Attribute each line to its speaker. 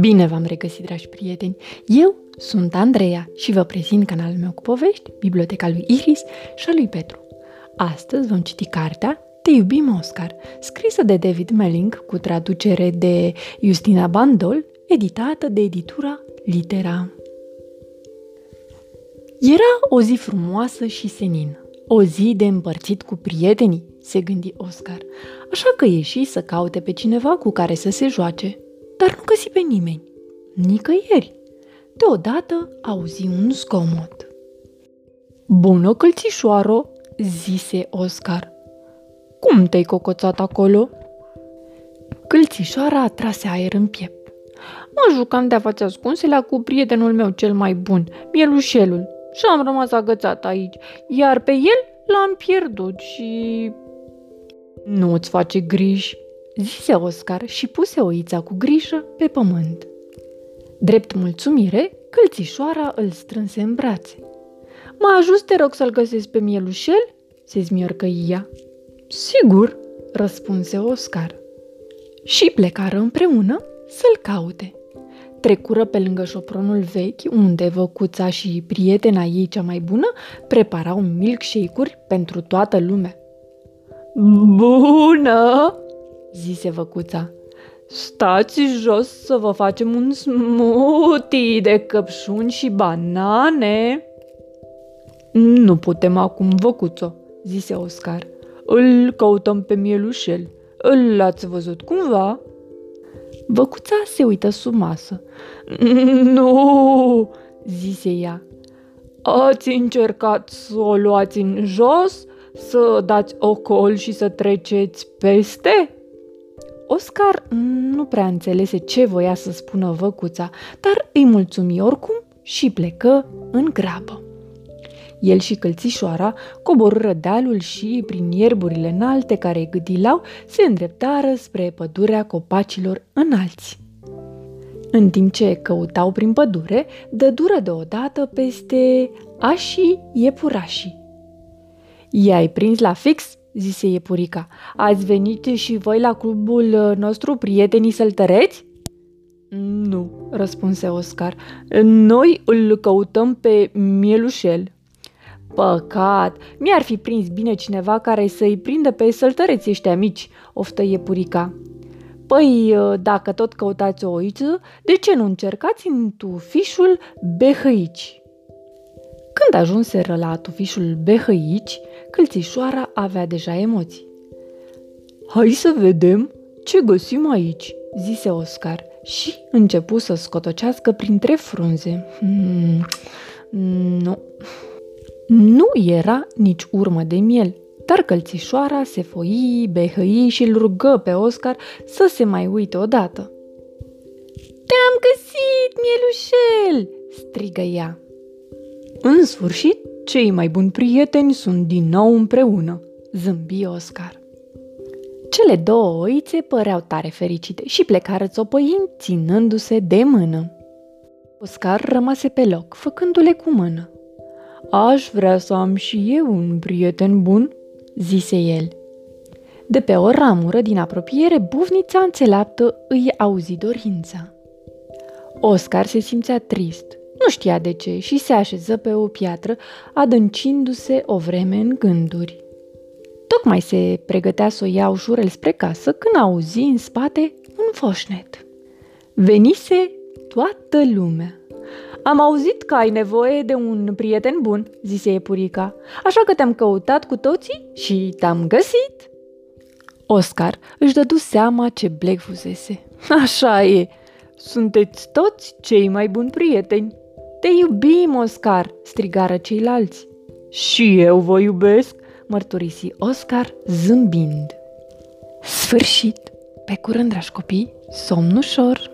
Speaker 1: Bine v-am regăsit, dragi prieteni! Eu sunt Andreea și vă prezint canalul meu cu povești, Biblioteca lui Iris și a lui Petru. Astăzi vom citi cartea Te iubim, Oscar, scrisă de David Melling cu traducere de Justina Bandol, editată de editura Litera. Era o zi frumoasă și senină. O zi de împărțit cu prietenii, se gândi Oscar, așa că ieși să caute pe cineva cu care să se joace dar nu găsi pe nimeni. Nicăieri. Deodată auzi un zgomot. Bună, călțișoară, zise Oscar. Cum te-ai cocoțat acolo? Călțișoara trase aer în piept. Mă jucam de-a fața ascunselea cu prietenul meu cel mai bun, mielușelul, și am rămas agățat aici, iar pe el l-am pierdut și... Nu-ți face griji, zise Oscar și puse oița cu grijă pe pământ. Drept mulțumire, călțișoara îl strânse în brațe. Mă ajut, te rog să-l găsesc pe mielușel?" se zmiorcăia. Sigur, răspunse Oscar. Și plecară împreună să-l caute. Trecură pe lângă șopronul vechi, unde văcuța și prietena ei cea mai bună preparau milkshake-uri pentru toată lumea. Bună! zise văcuța. Stați jos să vă facem un smoothie de căpșuni și banane. Nu putem acum, văcuțo, zise Oscar. Îl căutăm pe mielușel. Îl ați văzut cumva? Văcuța se uită sub masă. Nu, zise ea. Ați încercat să o luați în jos, să dați ocol și să treceți peste? Oscar nu prea înțelese ce voia să spună văcuța, dar îi mulțumi oricum și plecă în grabă. El și călțișoara coborâră dealul și, prin ierburile înalte care îi gâdilau, se îndreptară spre pădurea copacilor înalți. În timp ce căutau prin pădure, dădură deodată peste așii iepurașii. I-ai prins la fix?" zise iepurica. Ați venit și voi la clubul uh, nostru prietenii săltăreți? Nu, răspunse Oscar. Noi îl căutăm pe Mielușel. Păcat, mi-ar fi prins bine cineva care să-i prindă pe săltăreți ăștia mici, oftă iepurica. Păi, uh, dacă tot căutați o oiță, de ce nu încercați în tufișul behăici? Când ajunseră la tufișul behăici, Câlțișoara avea deja emoții. Hai să vedem ce găsim aici, zise Oscar și începu să scotocească printre frunze. Hmm, nu. Nu era nici urmă de miel, dar călțișoara se foi, behăi și îl rugă pe Oscar să se mai uite odată. Te-am găsit, mielușel!" strigă ea. În sfârșit, cei mai buni prieteni sunt din nou împreună, zâmbi Oscar. Cele două oițe păreau tare fericite și plecară țopăind, ținându-se de mână. Oscar rămase pe loc, făcându-le cu mână. Aș vrea să am și eu un prieten bun, zise el. De pe o ramură din apropiere, bufnița înțeleaptă îi auzi dorința. Oscar se simțea trist, nu știa de ce și se așeză pe o piatră, adâncindu-se o vreme în gânduri. Tocmai se pregătea să o ia ușurel spre casă când auzi în spate un foșnet. Venise toată lumea. Am auzit că ai nevoie de un prieten bun, zise Epurica, așa că te-am căutat cu toții și te-am găsit. Oscar își dădu seama ce blec fusese. Așa e, sunteți toți cei mai buni prieteni. Te iubim, Oscar!" strigară ceilalți. Și eu vă iubesc!" mărturisi Oscar zâmbind. Sfârșit! Pe curând, dragi copii, somn ușor!